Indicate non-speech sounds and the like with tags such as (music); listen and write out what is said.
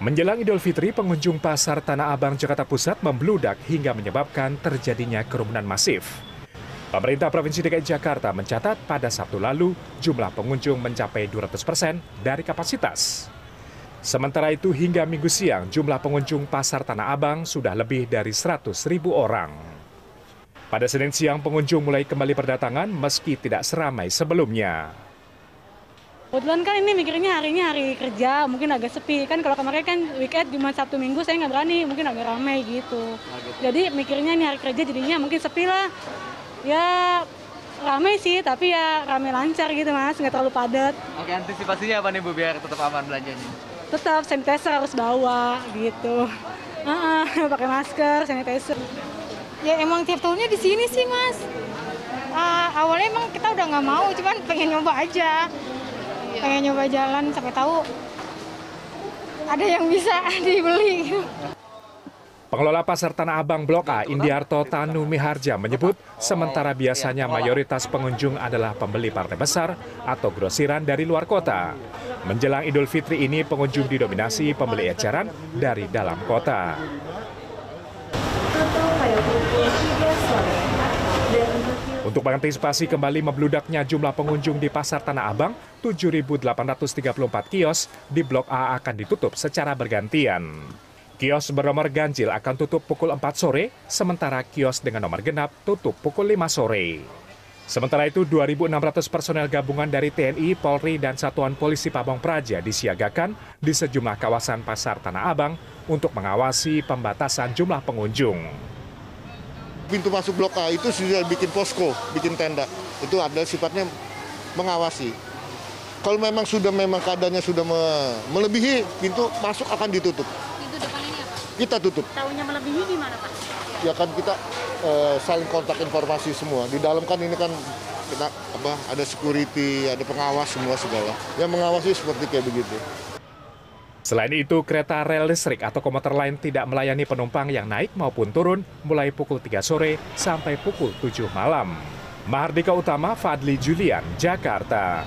Menjelang Idul Fitri, pengunjung pasar Tanah Abang Jakarta Pusat membludak hingga menyebabkan terjadinya kerumunan masif. Pemerintah Provinsi DKI Jakarta mencatat pada Sabtu lalu jumlah pengunjung mencapai 200 persen dari kapasitas. Sementara itu hingga minggu siang jumlah pengunjung pasar Tanah Abang sudah lebih dari 100 ribu orang. Pada Senin siang pengunjung mulai kembali berdatangan meski tidak seramai sebelumnya. Kebetulan kan ini mikirnya harinya hari kerja, mungkin agak sepi. Kan kalau kemarin kan weekend cuma Sabtu Minggu saya nggak berani, mungkin agak ramai gitu. Jadi mikirnya ini hari kerja jadinya mungkin sepi lah. Ya ramai sih, tapi ya ramai lancar gitu mas, nggak terlalu padat. Oke, antisipasinya apa nih Bu biar tetap aman belanjanya? Tetap sanitizer harus bawa gitu. Uh (laughs) pakai masker, sanitizer. Ya emang tiap tahunnya di sini sih mas. Uh, awalnya emang kita udah nggak mau, cuman pengen nyoba aja. Pengen nyoba jalan sampai tahu ada yang bisa (laughs) dibeli. Pengelola Pasar Tanah Abang Blok A, Indiarto Tanu Miharja menyebut, sementara biasanya mayoritas pengunjung adalah pembeli partai besar atau grosiran dari luar kota. Menjelang Idul Fitri ini, pengunjung didominasi pembeli eceran dari dalam kota. Untuk mengantisipasi kembali membludaknya jumlah pengunjung di Pasar Tanah Abang, 7.834 kios di Blok A akan ditutup secara bergantian. Kios bernomor ganjil akan tutup pukul 4 sore, sementara kios dengan nomor genap tutup pukul 5 sore. Sementara itu, 2.600 personel gabungan dari TNI, Polri, dan Satuan Polisi Pabong Praja disiagakan di sejumlah kawasan Pasar Tanah Abang untuk mengawasi pembatasan jumlah pengunjung. Pintu masuk blok A itu sudah bikin posko, bikin tenda. Itu adalah sifatnya mengawasi. Kalau memang sudah memang keadaannya sudah me- melebihi, pintu masuk akan ditutup. Itu depan ini apa? Kita tutup. Tahunya melebihi gimana Pak? Ya kan kita eh, saling kontak informasi semua. Di dalam kan ini kan kita apa ada security, ada pengawas semua segala. Yang mengawasi seperti kayak begitu. Selain itu, kereta rel listrik atau komuter lain tidak melayani penumpang yang naik maupun turun mulai pukul 3 sore sampai pukul 7 malam. Mahardika Utama, Fadli Julian, Jakarta.